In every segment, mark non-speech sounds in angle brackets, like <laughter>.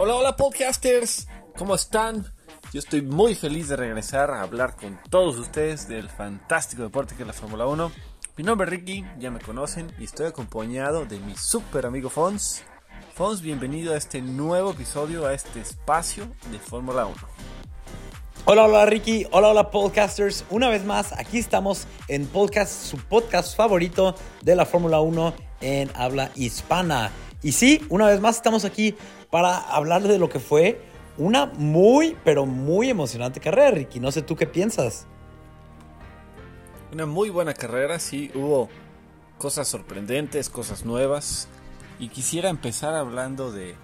Hola, hola podcasters, ¿cómo están? Yo estoy muy feliz de regresar a hablar con todos ustedes del fantástico deporte que es la Fórmula 1. Mi nombre es Ricky, ya me conocen y estoy acompañado de mi super amigo Fons. Fons, bienvenido a este nuevo episodio, a este espacio de Fórmula 1. Hola, hola Ricky, hola, hola podcasters. Una vez más, aquí estamos en podcast, su podcast favorito de la Fórmula 1 en habla hispana. Y sí, una vez más estamos aquí para hablar de lo que fue una muy, pero muy emocionante carrera, Ricky. No sé tú qué piensas. Una muy buena carrera, sí, hubo cosas sorprendentes, cosas nuevas. Y quisiera empezar hablando de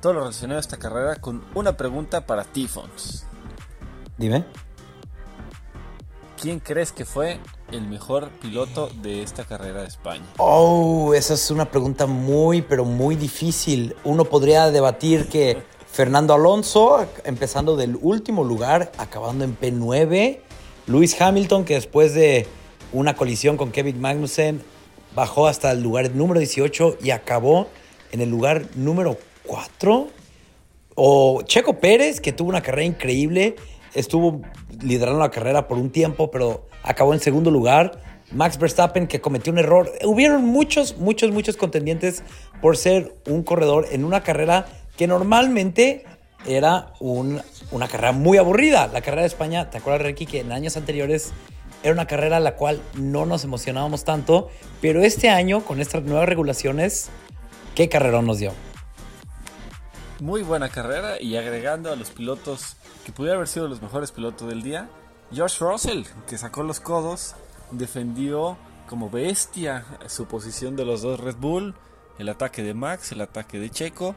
todo lo relacionado a esta carrera con una pregunta para Tifons. Dime. ¿Quién crees que fue el mejor piloto de esta carrera de España? Oh, esa es una pregunta muy, pero muy difícil. Uno podría debatir que Fernando Alonso, empezando del último lugar, acabando en P9. Lewis Hamilton, que después de una colisión con Kevin Magnussen, bajó hasta el lugar número 18 y acabó en el lugar número 4. O Checo Pérez, que tuvo una carrera increíble estuvo liderando la carrera por un tiempo, pero acabó en segundo lugar. Max Verstappen que cometió un error. Hubieron muchos, muchos, muchos contendientes por ser un corredor en una carrera que normalmente era una carrera muy aburrida. La carrera de España, ¿te acuerdas, Ricky, que en años anteriores era una carrera a la cual no nos emocionábamos tanto? Pero este año, con estas nuevas regulaciones, ¿qué carrerón nos dio? Muy buena carrera y agregando a los pilotos que pudiera haber sido los mejores pilotos del día, George Russell, que sacó los codos, defendió como bestia su posición de los dos Red Bull, el ataque de Max, el ataque de Checo,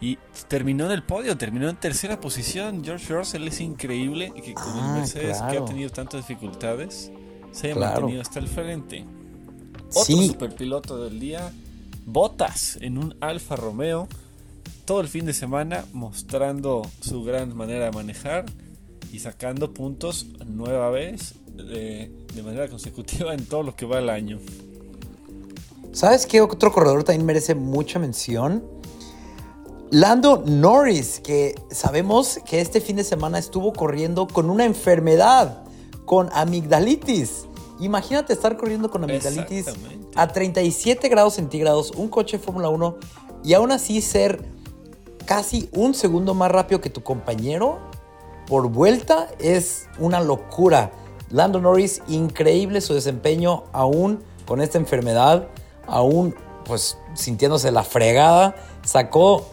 y terminó en el podio, terminó en tercera posición. George Russell es increíble que con el ah, Mercedes que ha tenido tantas dificultades se haya mantenido hasta el frente. Otro superpiloto del día, Bottas en un Alfa Romeo todo el fin de semana mostrando su gran manera de manejar y sacando puntos nueva vez de, manera consecutiva en todo lo que va el año. ¿Sabes qué otro corredor también merece mucha mención? Lando Norris, que sabemos que este fin de semana estuvo corriendo con una enfermedad, con amigdalitis. Imagínate estar corriendo con amigdalitis a 37 grados centígrados, un coche Fórmula 1, y aún así ser casi un segundo más rápido que tu compañero por vuelta es una locura. Lando Norris, increíble su desempeño, aún con esta enfermedad, aún pues sintiéndose la fregada, sacó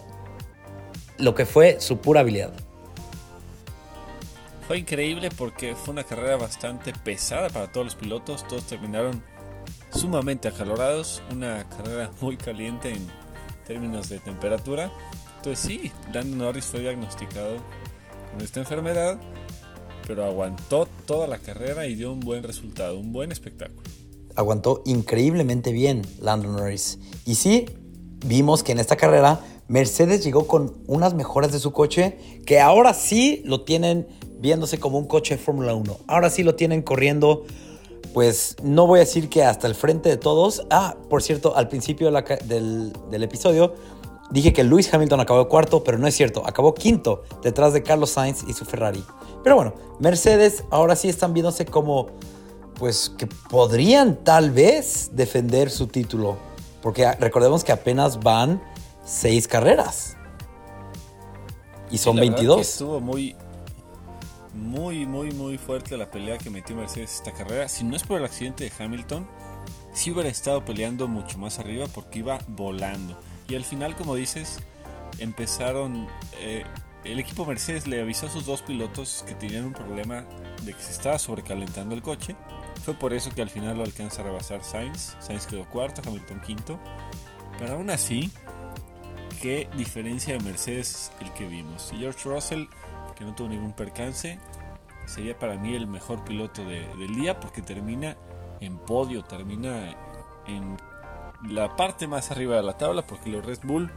lo que fue su pura habilidad. Fue increíble porque fue una carrera bastante pesada para todos los pilotos, todos terminaron sumamente acalorados, una carrera muy caliente en términos de temperatura entonces sí, Lando Norris fue diagnosticado con esta enfermedad, pero aguantó toda la carrera y dio un buen resultado, un buen espectáculo. Aguantó increíblemente bien Lando Norris. Y sí, vimos que en esta carrera Mercedes llegó con unas mejoras de su coche que ahora sí lo tienen viéndose como un coche de Fórmula 1. Ahora sí lo tienen corriendo, pues no voy a decir que hasta el frente de todos. Ah, por cierto, al principio del episodio Dije que Lewis Hamilton acabó cuarto, pero no es cierto, acabó quinto detrás de Carlos Sainz y su Ferrari. Pero bueno, Mercedes ahora sí están viéndose como, pues que podrían tal vez defender su título, porque recordemos que apenas van seis carreras. Y son 22. estuvo muy, muy, muy, muy fuerte la pelea que metió Mercedes esta carrera. Si no es por el accidente de Hamilton, sí hubiera estado peleando mucho más arriba porque iba volando. Y al final, como dices, empezaron... Eh, el equipo Mercedes le avisó a sus dos pilotos que tenían un problema de que se estaba sobrecalentando el coche. Fue por eso que al final lo alcanza a rebasar Sainz. Sainz quedó cuarto, Hamilton quinto. Pero aún así, qué diferencia de Mercedes el que vimos. George Russell, que no tuvo ningún percance, sería para mí el mejor piloto del día porque termina en podio, termina en la parte más arriba de la tabla porque los Red Bull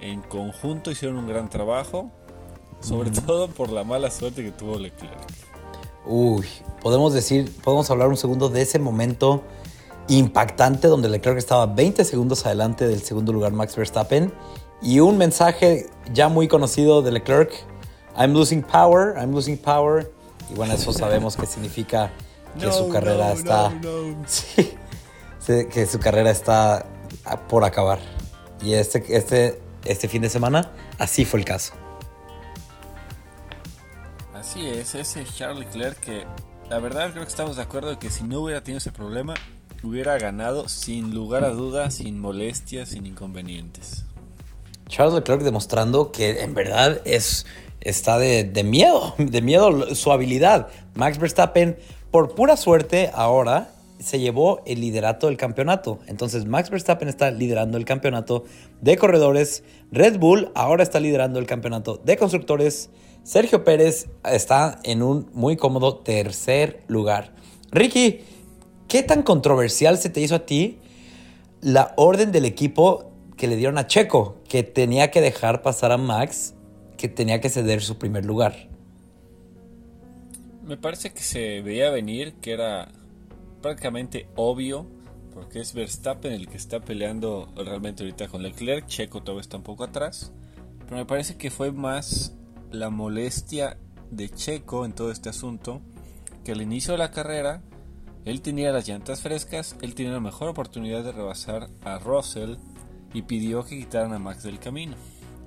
en conjunto hicieron un gran trabajo, sobre todo por la mala suerte que tuvo Leclerc. Uy, podemos decir, podemos hablar un segundo de ese momento impactante donde Leclerc estaba 20 segundos adelante del segundo lugar Max Verstappen y un mensaje ya muy conocido de Leclerc, I'm losing power, I'm losing power. Y bueno, eso sabemos que significa que <laughs> su carrera está <laughs> sí, que su carrera está por acabar. Y este, este, este fin de semana así fue el caso. Así es, ese Charles Leclerc que la verdad creo que estamos de acuerdo de que si no hubiera tenido ese problema, hubiera ganado sin lugar a dudas, sin molestias, sin inconvenientes. Charles Leclerc demostrando que en verdad es, está de, miedo, de miedo su habilidad. Max Verstappen, por pura suerte, ahora se llevó el liderato del campeonato. Entonces Max Verstappen está liderando el campeonato de corredores. Red Bull ahora está liderando el campeonato de constructores. Sergio Pérez está en un muy cómodo tercer lugar. Ricky, ¿qué tan controversial se te hizo a ti la orden del equipo que le dieron a Checo, que tenía que dejar pasar a Max, que tenía que ceder su primer lugar? Me parece que se veía venir, que era prácticamente obvio, porque es Verstappen el que está peleando realmente ahorita con Leclerc, Checo todavía está un poco atrás, pero me parece que fue más la molestia de Checo en todo este asunto, que al inicio de la carrera él tenía las llantas frescas, él tenía la mejor oportunidad de rebasar a Russell y pidió que quitaran a Max del camino.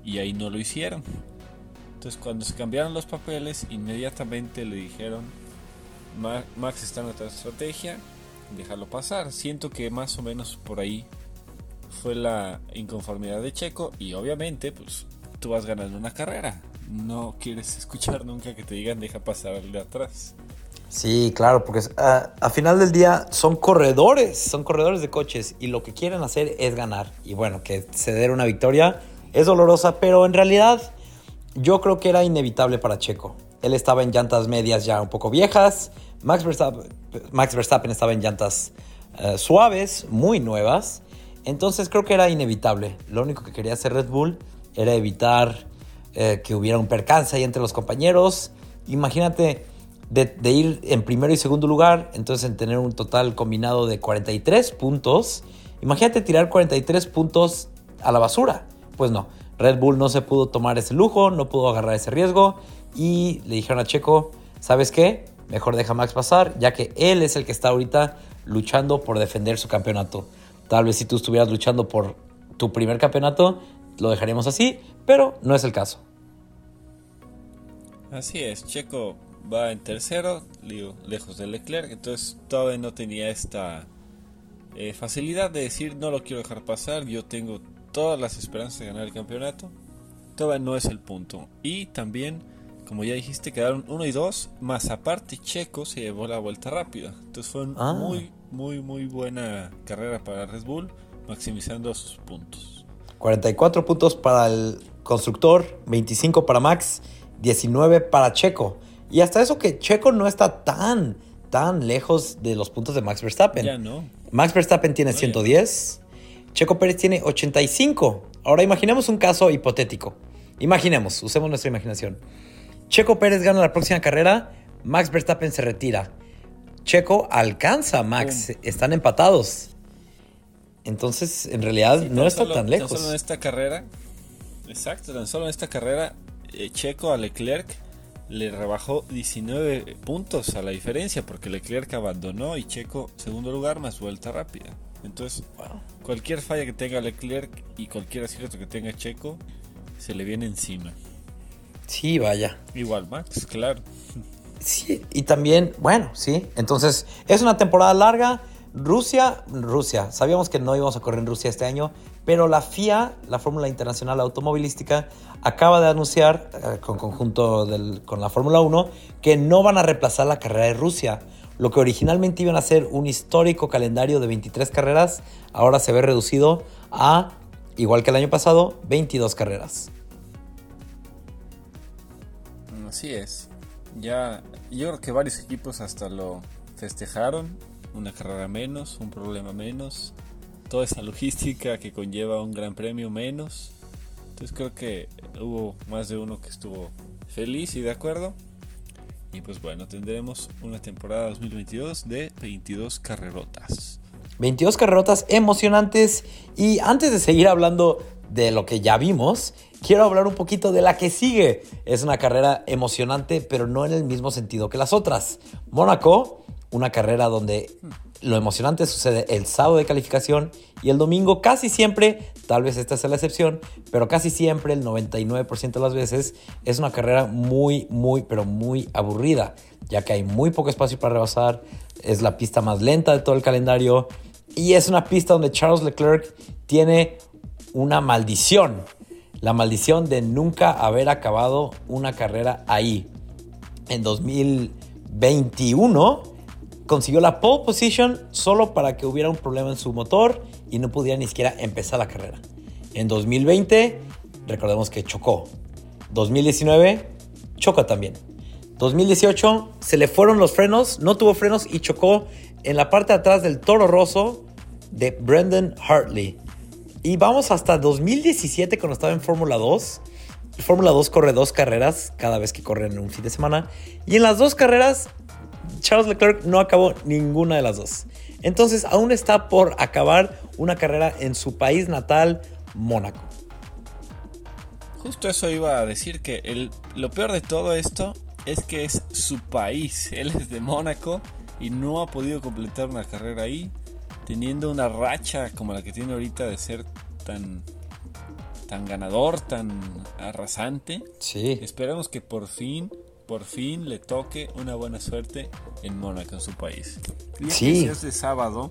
Y ahí no lo hicieron. Entonces cuando se cambiaron los papeles, inmediatamente le dijeron, Max está en otra estrategia, déjalo pasar. Siento que más o menos por ahí fue la inconformidad de Checo y obviamente pues tú vas ganando una carrera. No quieres escuchar nunca que te digan deja pasar al de atrás. Sí, claro, porque ah, a, final del día son corredores, son corredores de coches y lo que quieren hacer es ganar. Y bueno, que ceder una victoria es dolorosa, pero en realidad yo creo que era inevitable para Checo. Él estaba en llantas medias ya un poco viejas, Max Verstappen, estaba en llantas eh, suaves, muy nuevas, entonces creo que era inevitable. Lo único que quería hacer Red Bull era evitar eh, que hubiera un percance ahí entre los compañeros. Imagínate de, ir en primero y segundo lugar, entonces en tener un total combinado de 43 puntos. Imagínate tirar 43 puntos a la basura. Pues no, Red Bull no se pudo tomar ese lujo, no pudo agarrar ese riesgo y le dijeron a Checo, ¿sabes qué? Mejor deja Max pasar, ya que él es el que está ahorita luchando por defender su campeonato. Tal vez si tú estuvieras luchando por tu primer campeonato, lo dejaríamos así, pero no es el caso. Así es, Checo va en tercero, lejos de Leclerc, entonces todavía no tenía esta eh, facilidad de decir no lo quiero dejar pasar, yo tengo todas las esperanzas de ganar el campeonato, todavía no es el punto. Y también, como ya dijiste, quedaron 1 y 2, más aparte Checo se llevó la vuelta rápida, entonces fue una ah. muy, muy, muy buena carrera para Red Bull, maximizando sus puntos. 44 puntos para el constructor, 25 para Max, 19 para Checo. Y hasta eso que Checo no está tan, tan lejos de los puntos de Max Verstappen. Ya no. Max Verstappen tiene 110, Checo Pérez tiene 85. Ahora imaginemos un caso hipotético. Imaginemos, usemos nuestra imaginación. Checo Pérez gana la próxima carrera, Max Verstappen se retira. Checo alcanza a Max, están empatados. Entonces, en realidad no está tan lejos. Tan solo en esta carrera, exacto, tan solo en esta carrera, eh, Checo a Leclerc le rebajó 19 puntos a la diferencia porque Leclerc abandonó y Checo segundo lugar más vuelta rápida. Entonces, cualquier falla que tenga Leclerc y cualquier acierto que tenga Checo se le viene encima. Sí, vaya. Igual Max, claro. Sí, y también, bueno, sí. Entonces, es una temporada larga. Rusia, Rusia. Sabíamos que no íbamos a correr en Rusia este año, pero la FIA, la Fórmula Internacional Automovilística, acaba de anunciar, eh, con conjunto con la Fórmula 1, que no van a reemplazar la carrera de Rusia. Lo que originalmente iban a ser un histórico calendario de 23 carreras, ahora se ve reducido a, igual que el año pasado, 22 carreras. Así es. Ya, yo creo que varios equipos hasta lo festejaron. Una carrera menos, un problema menos toda esa logística que conlleva un gran premio menos. Entonces creo que hubo más de uno que estuvo feliz y de acuerdo. Y pues bueno, tendremos una temporada 2022 de 22 carrerotas. 22 carrerotas emocionantes y antes de seguir hablando de lo que ya vimos, quiero hablar un poquito de la que sigue. Es una carrera emocionante, pero no en el mismo sentido que las otras. Mónaco, una carrera donde lo emocionante sucede el sábado de calificación y el domingo casi siempre, tal vez esta sea la excepción, pero casi siempre, el 99% de las veces, es una carrera muy, muy, pero muy aburrida, ya que hay muy poco espacio para rebasar, es la pista más lenta de todo el calendario y es una pista donde Charles Leclerc tiene una maldición, la maldición de nunca haber acabado una carrera ahí. En 2021 consiguió la pole position solo para que hubiera un problema en su motor y no pudiera ni siquiera empezar la carrera. En 2020, recordemos que chocó. 2019, choca también. 2018, se le fueron los frenos, no tuvo frenos y chocó en la parte de atrás del toro roso de Brendan Hartley. Y vamos hasta 2017 cuando estaba en Fórmula 2. Fórmula 2 corre dos carreras cada vez que corre en un fin de semana. Y en las dos carreras, Charles Leclerc no acabó ninguna de las dos. Entonces aún está por acabar una carrera en su país natal, Mónaco. Justo eso iba a decir que lo peor de todo esto es que es su país. Él es de Mónaco y no ha podido completar una carrera ahí teniendo una racha como la que tiene ahorita de ser tan tan ganador, tan arrasante. Sí. Esperamos que por fin, por fin le toque una buena suerte en Mónaco, en su país. Y sí. es de sábado.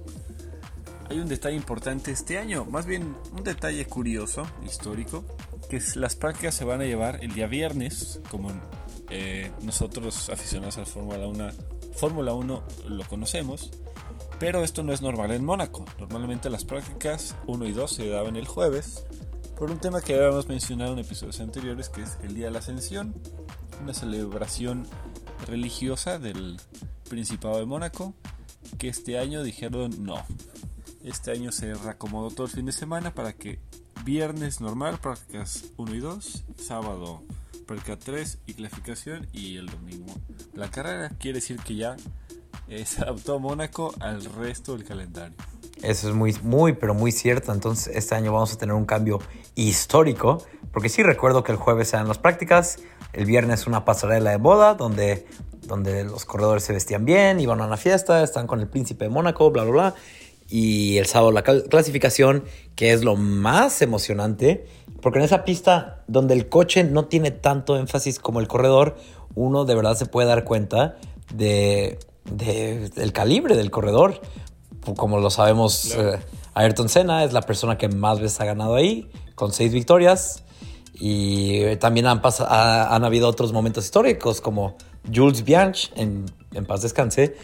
Hay un detalle importante este año, más bien un detalle curioso, histórico, que es las prácticas se van a llevar el día viernes, como eh, nosotros aficionados a la Fórmula 1, Fórmula 1 lo conocemos, pero esto no es normal en Mónaco. Normalmente las prácticas 1 y 2 se daban el jueves, por un tema que habíamos mencionado en episodios anteriores, que es el Día de la Ascensión, una celebración religiosa del Principado de Mónaco, que este año dijeron no. Este año se reacomodó todo el fin de semana para que viernes normal, prácticas 1 y 2, sábado práctica 3 y clasificación y el domingo la carrera. Quiere decir que ya se <laughs> adaptó Mónaco al resto del calendario. Eso es muy, muy, pero muy cierto. Entonces, este año vamos a tener un cambio histórico. Porque sí recuerdo que el jueves eran las prácticas, el viernes una pasarela de boda donde, donde los corredores se vestían bien, iban a una fiesta, están con el príncipe de Mónaco, bla, bla, bla. Y el sábado la clasificación, que es lo más emocionante, porque en esa pista donde el coche no tiene tanto énfasis como el corredor, uno de verdad se puede dar cuenta de, de, del calibre del corredor. Como lo sabemos, eh, Ayrton Senna es la persona que más veces ha ganado ahí, con seis victorias. Y también han, ha- han habido otros momentos históricos, como Jules Bianchi, en, en paz descanse,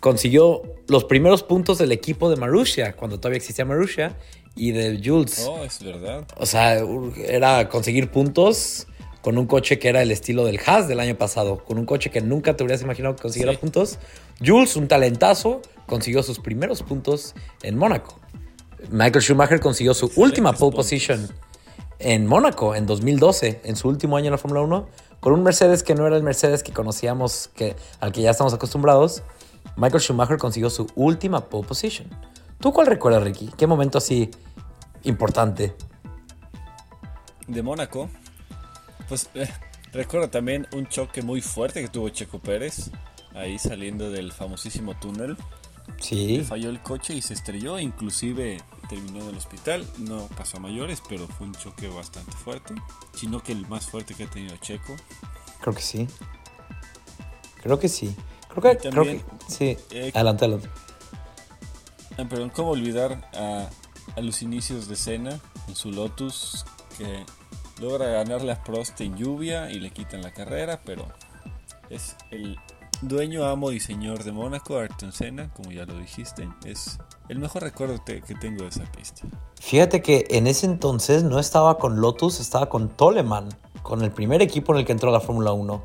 consiguió los primeros puntos del equipo de Marussia, cuando todavía existía Marussia, y de Jules. Oh, es verdad. O sea, era conseguir puntos con un coche que era el estilo del Haas del año pasado, con un coche que nunca te hubieras imaginado que consiguiera Sí. puntos. Jules, un talentazo, consiguió sus primeros puntos en Mónaco. Michael Schumacher consiguió su última pole puntos. position en Mónaco en 2012, en su último año en la Fórmula 1, con un Mercedes que no era el Mercedes que conocíamos, que, al que ya estamos acostumbrados. Michael Schumacher consiguió su última pole position. ¿Tú cuál recuerdas, Ricky? ¿Qué momento así importante? De Mónaco, pues eh, recuerdo también un choque muy fuerte que tuvo Checo Pérez, ahí saliendo del famosísimo túnel. Sí. Le falló el coche y se estrelló, inclusive terminó en el hospital. No pasó a mayores, pero fue un choque bastante fuerte, sino que el más fuerte que ha tenido Checo. Creo que sí. Creo que sí. Creo que, Y creo también, que sí. eh, adelante, adelante. Ah, perdón, ¿cómo olvidar a, a los inicios de Senna en su Lotus que logra ganarle a Prost en lluvia y le quitan la carrera, pero es el dueño, amo y señor de Mónaco, Ayrton Senna, como ya lo dijiste, es el mejor recuerdo que tengo de esa pista. Fíjate que en ese entonces no estaba con Lotus, estaba con Toleman, con el primer equipo en el que entró a la Fórmula 1.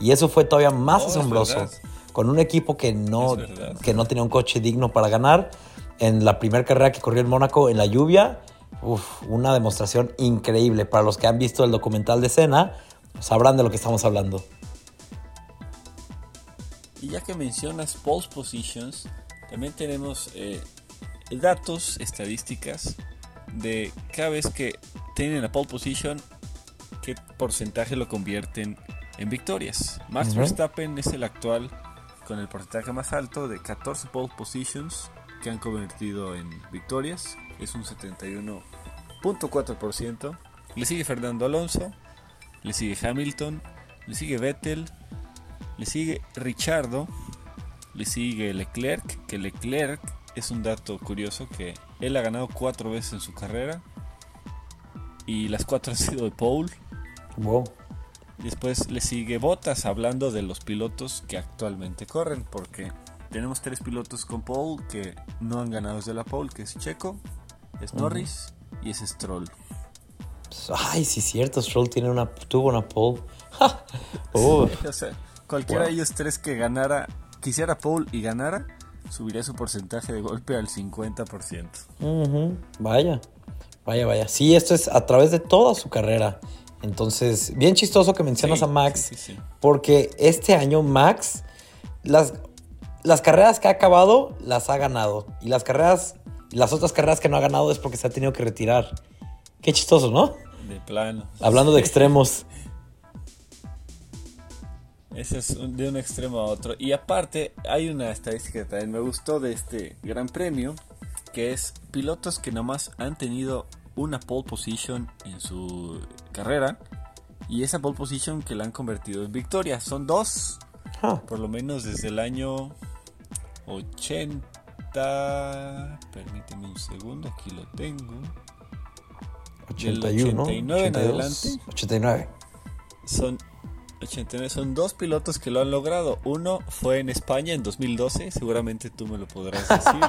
Y eso fue todavía más Oh, asombroso. Con un equipo que no, que no tenía un coche digno para ganar. En la primera carrera que corrió en Mónaco en la lluvia, uf, una demostración increíble. Para los que han visto el documental de Senna, sabrán de lo que estamos hablando. Y ya que mencionas pole positions, también tenemos eh, datos, estadísticas de cada vez que tienen la pole position, qué porcentaje lo convierten en victorias. Max Verstappen es el actual con el porcentaje más alto de 14 pole positions que han convertido en victorias. Es un 71.4%. Le sigue Fernando Alonso, le sigue Hamilton, le sigue Vettel, le sigue Richardo, le sigue Leclerc, que Leclerc es un dato curioso que él ha ganado cuatro veces en su carrera y las cuatro han sido de pole. Wow. Después le sigue Bottas hablando de los pilotos que actualmente corren, porque tenemos tres pilotos con pole que no han ganado desde la pole, que es Checo, es Norris y es Stroll. Ay, sí, cierto. Stroll tiene una, tuvo una pole. <laughs> o sea, cualquiera de ellos tres que ganara, quisiera pole y ganara, subiría su porcentaje de golpe al 50%. Vaya, vaya, vaya. Sí, esto es a través de toda su carrera. Entonces, bien chistoso que mencionas a Max, porque este año Max, las, las carreras que ha acabado, las ha ganado. Y las carreras, las otras carreras que no ha ganado es porque se ha tenido que retirar. Qué chistoso, ¿no? De plano. Hablando de extremos. <laughs> Ese es de un extremo a otro. Y aparte, hay una estadística que también me gustó de este gran premio, que es pilotos que nomás han tenido una pole position en su carrera. Y esa pole position que la han convertido en victoria. Son dos, ah. por lo menos desde el año 80. Permíteme un segundo, aquí lo tengo. 81, 89 en adelante. 89. Son 89 son dos pilotos que lo han logrado. Uno fue en España en 2012, seguramente tú me lo podrás <laughs> decir.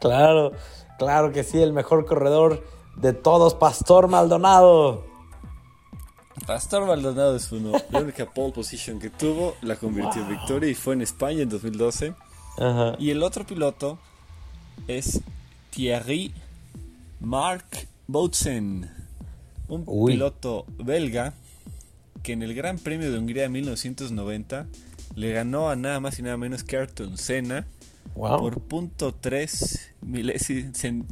claro, claro que sí, el mejor corredor de todos, Pastor Maldonado. Pastor Maldonado es uno. La única pole position que tuvo la convirtió en victoria y fue en España en 2012. Y el otro piloto es Thierry Marc Boutsen, un piloto belga que en el Gran Premio de Hungría de 1990 le ganó a nada más y nada menos que Ayrton Senna por punto tres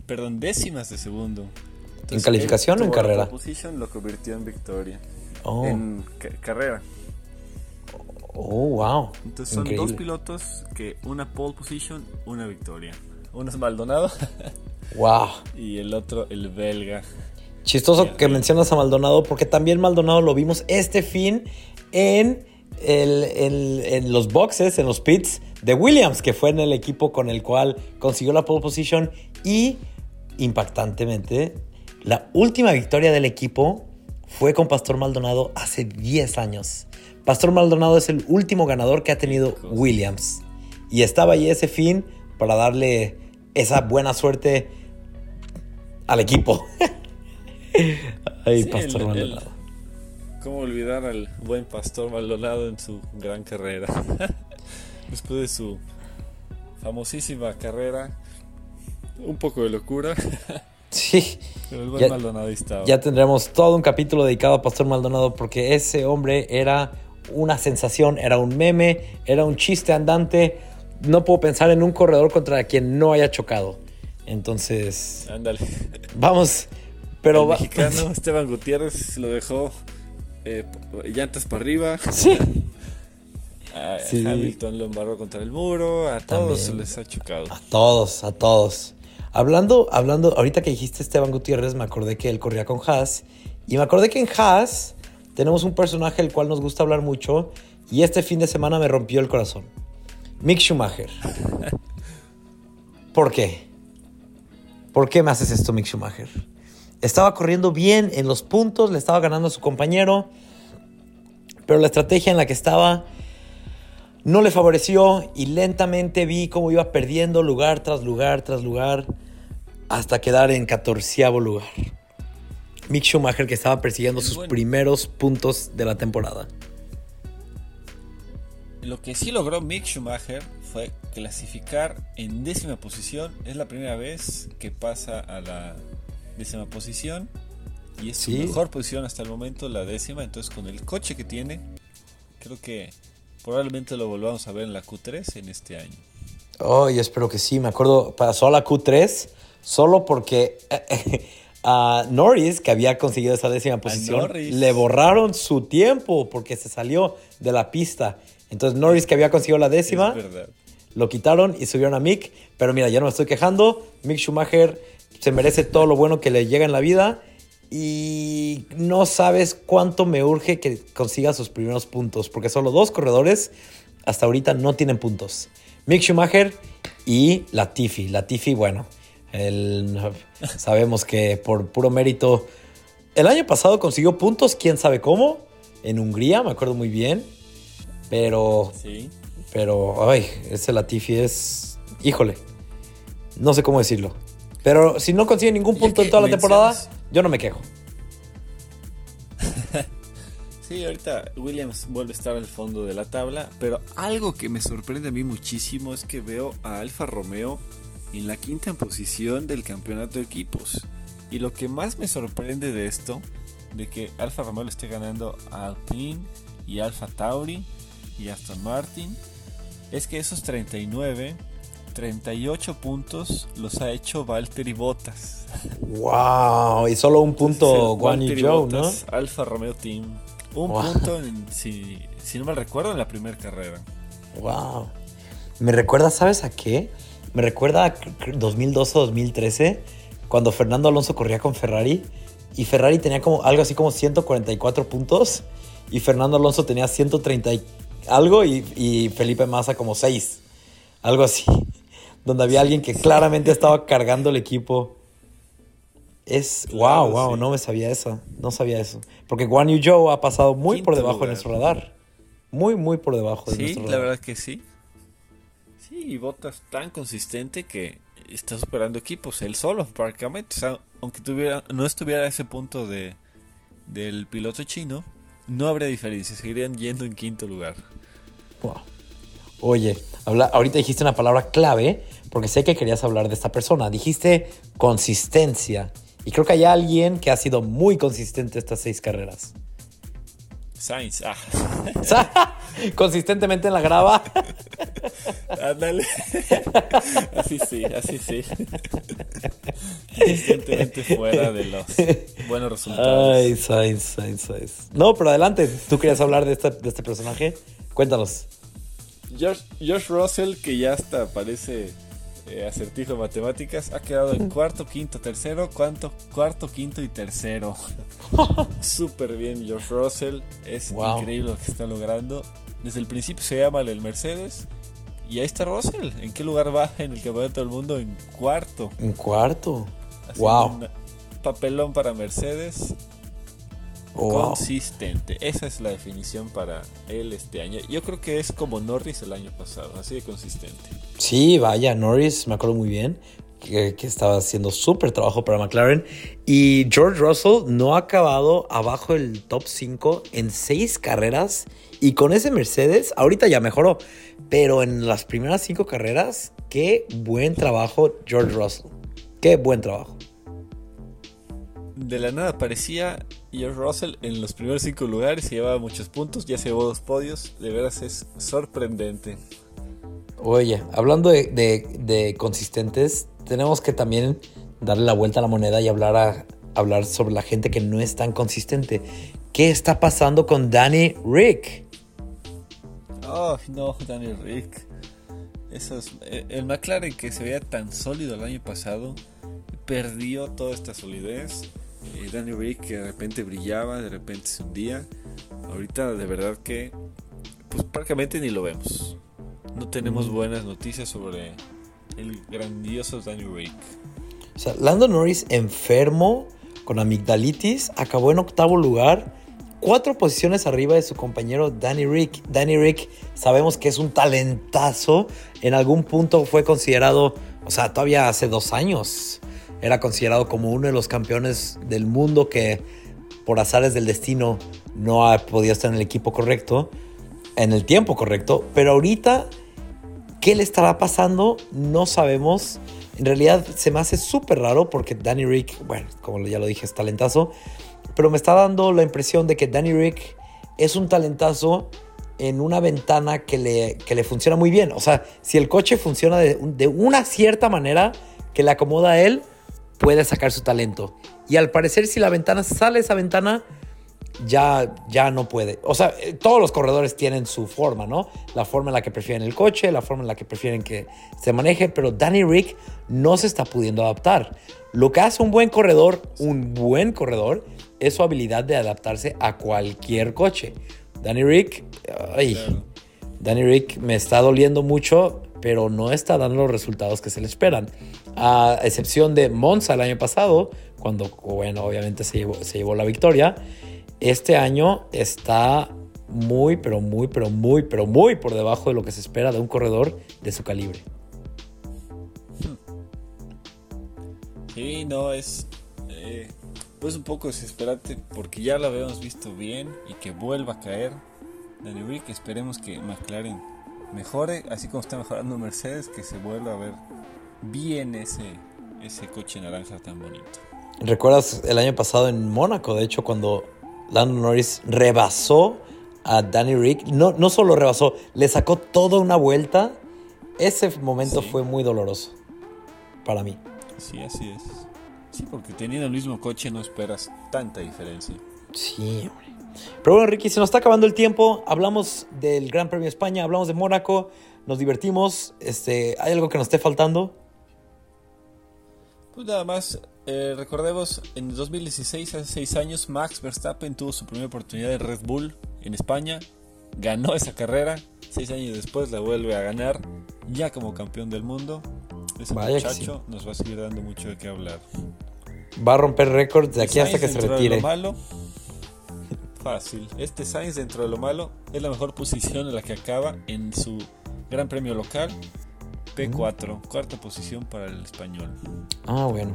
perdón, décimas de segundo. ¿En calificación o en carrera? Position lo convirtió en victoria. Oh. En carrera. Oh, wow. Entonces son dos pilotos que una pole position, una victoria. Uno es Maldonado. wow. Y el otro, el belga. Chistoso que mencionas a Maldonado porque también Maldonado lo vimos este fin en, en los boxes, en los pits de Williams, que fue en el equipo con el cual consiguió la pole position y impactantemente la última victoria del equipo fue con Pastor Maldonado hace 10 años. Pastor Maldonado es el último ganador que ha tenido Williams y estaba ahí ese fin para darle esa buena suerte al equipo. Ay, Pastor Maldonado. ¿Cómo olvidar al buen Pastor Maldonado en su gran carrera? <laughs> Después de su famosísima carrera, un poco de locura. <laughs> Sí. Pero el buen ya, Maldonado estaba. Ya tendremos todo un capítulo dedicado a Pastor Maldonado porque ese hombre era una sensación, era un meme, era un chiste andante. No puedo pensar en un corredor contra quien no haya chocado. Entonces. Ándale. Vamos pero el mexicano <laughs> Esteban Gutiérrez lo dejó eh, llantas para arriba. Sí. Hamilton lo embarró contra el muro. A todos se les ha chocado. A todos, a todos. Hablando, hablando, ahorita que dijiste Esteban Gutiérrez, me acordé que él corría con Haas. Y me acordé que en Haas tenemos un personaje el cual nos gusta hablar mucho. Y este fin de semana me rompió el corazón. Mick Schumacher. ¿Por qué? ¿Por qué me haces esto, Mick Schumacher? Estaba corriendo bien en los puntos, le estaba ganando a su compañero, pero la estrategia en la que estaba no le favoreció y lentamente vi cómo iba perdiendo lugar tras lugar tras lugar hasta quedar en catorceavo lugar. Mick Schumacher que estaba persiguiendo sus primeros puntos de la temporada. Lo que sí logró Mick Schumacher fue clasificar en décima posición. Es la primera vez que pasa a la décima posición. Y es su mejor posición hasta el momento, la décima. Entonces, con el coche que tiene, creo que probablemente lo volvamos a ver en la Q3 en este año. Oh, y espero que sí. Me acuerdo, pasó a la Q3 solo porque <laughs> a Norris, que había conseguido esa décima posición, le borraron su tiempo porque se salió de la pista. Entonces Norris, que había conseguido la décima, lo quitaron y subieron a Mick. Pero mira, ya no me estoy quejando. Mick Schumacher se merece todo lo bueno que le llega en la vida. Y no sabes cuánto me urge que consiga sus primeros puntos, porque solo dos corredores hasta ahorita no tienen puntos. Mick Schumacher y Latifi. Latifi, bueno, <laughs> sabemos que por puro mérito, el año pasado consiguió puntos, quién sabe cómo, en Hungría, me acuerdo muy bien, pero... Sí. Pero, ay, ese Latifi es... Híjole, no sé cómo decirlo. Pero si no consigue ningún punto en toda la temporada, yo no me quejo. <laughs> sí, ahorita Williams vuelve a estar al fondo de la tabla, pero algo que me sorprende a mí muchísimo es que veo a Alfa Romeo en la quinta posición del campeonato de equipos. Y lo que más me sorprende de esto, de que Alfa Romeo le esté ganando a Alpine y Alfa Tauri y Aston Martin, es que esos 39 38 puntos los ha hecho Valtteri Bottas. ¡Wow! Y solo un punto Juan y Joe, ¿no? Alfa Romeo Team. Un punto, si, no me recuerdo, en la primera carrera. ¡Wow! Me recuerda, ¿sabes a qué? Me recuerda a 2012 o 2013, cuando Fernando Alonso corría con Ferrari y Ferrari tenía como algo así como 144 puntos y Fernando Alonso tenía 130 y algo y, y Felipe Massa como 6. Algo así <laughs> donde había alguien que claramente estaba cargando el equipo. Es wow, wow, no me sabía eso, no sabía eso. Porque Guan Yu Zhou ha pasado muy por debajo de nuestro radar. Muy, muy por debajo de nuestro radar. Sí, la verdad que sí. Sí, y Bottas tan consistente que está superando equipos, él solo, prácticamente. O sea, aunque tuviera, no estuviera a ese punto de, del piloto chino, no habría diferencia, seguirían yendo en quinto lugar. Wow. Oye, habla, ahorita dijiste una palabra clave porque sé que querías hablar de esta persona. Dijiste consistencia. Y creo que hay alguien que ha sido muy consistente estas seis carreras. Sainz. Ah. <laughs> Consistentemente en la grava. Ándale. Así sí, así sí. Consistentemente fuera de los buenos resultados. Ay, Sainz, Sainz, Sainz. No, pero adelante. ¿Tú querías hablar de este, de este personaje? Cuéntanos. Josh, Josh Russell, que ya hasta parece eh, acertijo de matemáticas, ha quedado en cuarto, quinto, tercero, cuarto, cuarto, quinto y tercero. <laughs> Súper bien, George Russell. Es increíble lo que está logrando. Desde el principio se llama el Mercedes. Y ahí está Russell. ¿En qué lugar va en el campeonato del mundo? En cuarto. En cuarto. wow. papelón para Mercedes. Consistente. Esa es la definición para él este año. Yo creo que es como Norris el año pasado, así de consistente. Sí, vaya, Norris, me acuerdo muy bien. Que, estaba haciendo súper trabajo para McLaren. Y George Russell no ha acabado abajo del top 5 en seis carreras. Y con ese Mercedes, ahorita ya mejoró. Pero en las primeras cinco carreras, qué buen trabajo George Russell. Qué buen trabajo de la nada aparecía George Russell en los primeros cinco lugares y llevaba muchos puntos, ya se llevó dos podios, de veras es sorprendente. Oye, hablando de, consistentes, tenemos que también darle la vuelta a la moneda y hablar, a, hablar sobre la gente que no es tan consistente. ¿Qué está pasando con Danny Rick? Oh, no, Danny Rick. Eso eh, el McLaren que se veía tan sólido el año pasado perdió toda esta solidez eh, Danny Rick que de repente brillaba, de repente se hundía. Ahorita de verdad que pues prácticamente ni lo vemos. No tenemos buenas noticias sobre el grandioso Danny Rick. O sea, Lando Norris enfermo con amigdalitis acabó en octavo lugar, cuatro posiciones arriba de su compañero Danny Rick. Danny Rick sabemos que es un talentazo. En algún punto fue considerado, o sea, todavía hace dos años era considerado como uno de los campeones del mundo que por azares del destino no ha podido estar en el equipo correcto, en el tiempo correcto, pero ahorita, ¿qué le estará pasando? No sabemos. En realidad se me hace súper raro porque Danny Rick, bueno, como ya lo dije, es talentazo, pero me está dando la impresión de que Danny Rick es un talentazo en una ventana que le, le funciona muy bien. O sea, si el coche funciona de, de una cierta manera que le acomoda a él, puede sacar su talento. Y al parecer, si la ventana sale esa ventana, ya, ya no puede. O sea, eh, todos los corredores tienen su forma, ¿no? La forma en la que prefieren el coche, la forma en la que prefieren que se maneje, pero Danny Rick no se está pudiendo adaptar. Lo que hace un buen corredor, un buen corredor, es su habilidad de adaptarse a cualquier coche. Danny Rick, ay, Danny Rick me está doliendo mucho, pero no está dando los resultados que se le esperan. A excepción de Monza el año pasado, cuando, bueno, obviamente se llevó, se llevó la victoria este año está muy, pero muy, pero muy, pero muy por debajo de lo que se espera de un corredor de su calibre. Sí, no, es eh, pues un poco desesperante porque ya lo habíamos visto bien y que vuelva a caer Danny Rick. Esperemos que McLaren mejore, así como está mejorando Mercedes, que se vuelva a ver bien ese, ese coche naranja tan bonito. ¿Recuerdas el año pasado en Mónaco? De hecho, cuando Lando Norris rebasó a Danny Rick. No, no solo rebasó, le sacó toda una vuelta. Ese momento fue muy doloroso para mí. Sí, así es. Sí, porque teniendo el mismo coche no esperas tanta diferencia. Sí, hombre. Pero bueno, Ricky, se nos está acabando el tiempo. Hablamos del Gran Premio de España, hablamos de Mónaco, nos divertimos. Este, ¿Hay algo que nos esté faltando? Pues nada más, eh, recordemos, en 2016, hace seis años, Max Verstappen tuvo su primera oportunidad de Red Bull en España, ganó esa carrera, seis años después la vuelve a ganar, ya como campeón del mundo. Ese muchacho nos va a seguir dando mucho de qué hablar. Va a romper récords de aquí hasta que se retire. De lo malo, fácil. Este Sainz, dentro de lo malo, es la mejor posición en la que acaba en su Gran Premio local P4, cuarta posición para el español. Ah, bueno.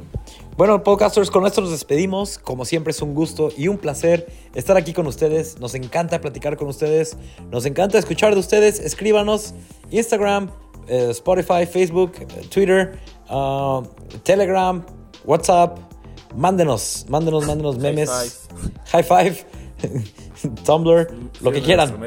Bueno, podcasters, con esto nos despedimos. Como siempre es un gusto y un placer estar aquí con ustedes. Nos encanta platicar con ustedes. Nos encanta escuchar de ustedes. Escríbanos Instagram, eh, Spotify, Facebook, eh, Twitter, uh, Telegram, WhatsApp. Mándenos, mándenos, mándenos memes. High five. <laughs> Tumblr, lo que quieran.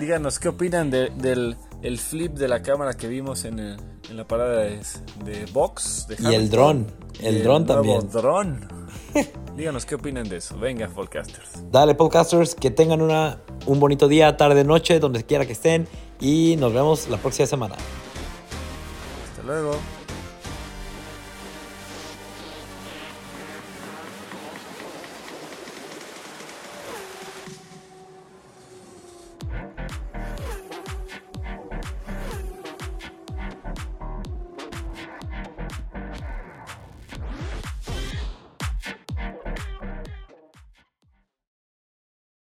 Díganos qué opinan del el flip de la cámara que vimos en, en la parada de, de box. y el dron, el dron también. dron. <laughs> Díganos qué opinan de eso. Venga, podcasters. Dale, podcasters, que tengan una, un bonito día, tarde, noche, donde quiera que estén. Y nos vemos la próxima semana. Hasta luego.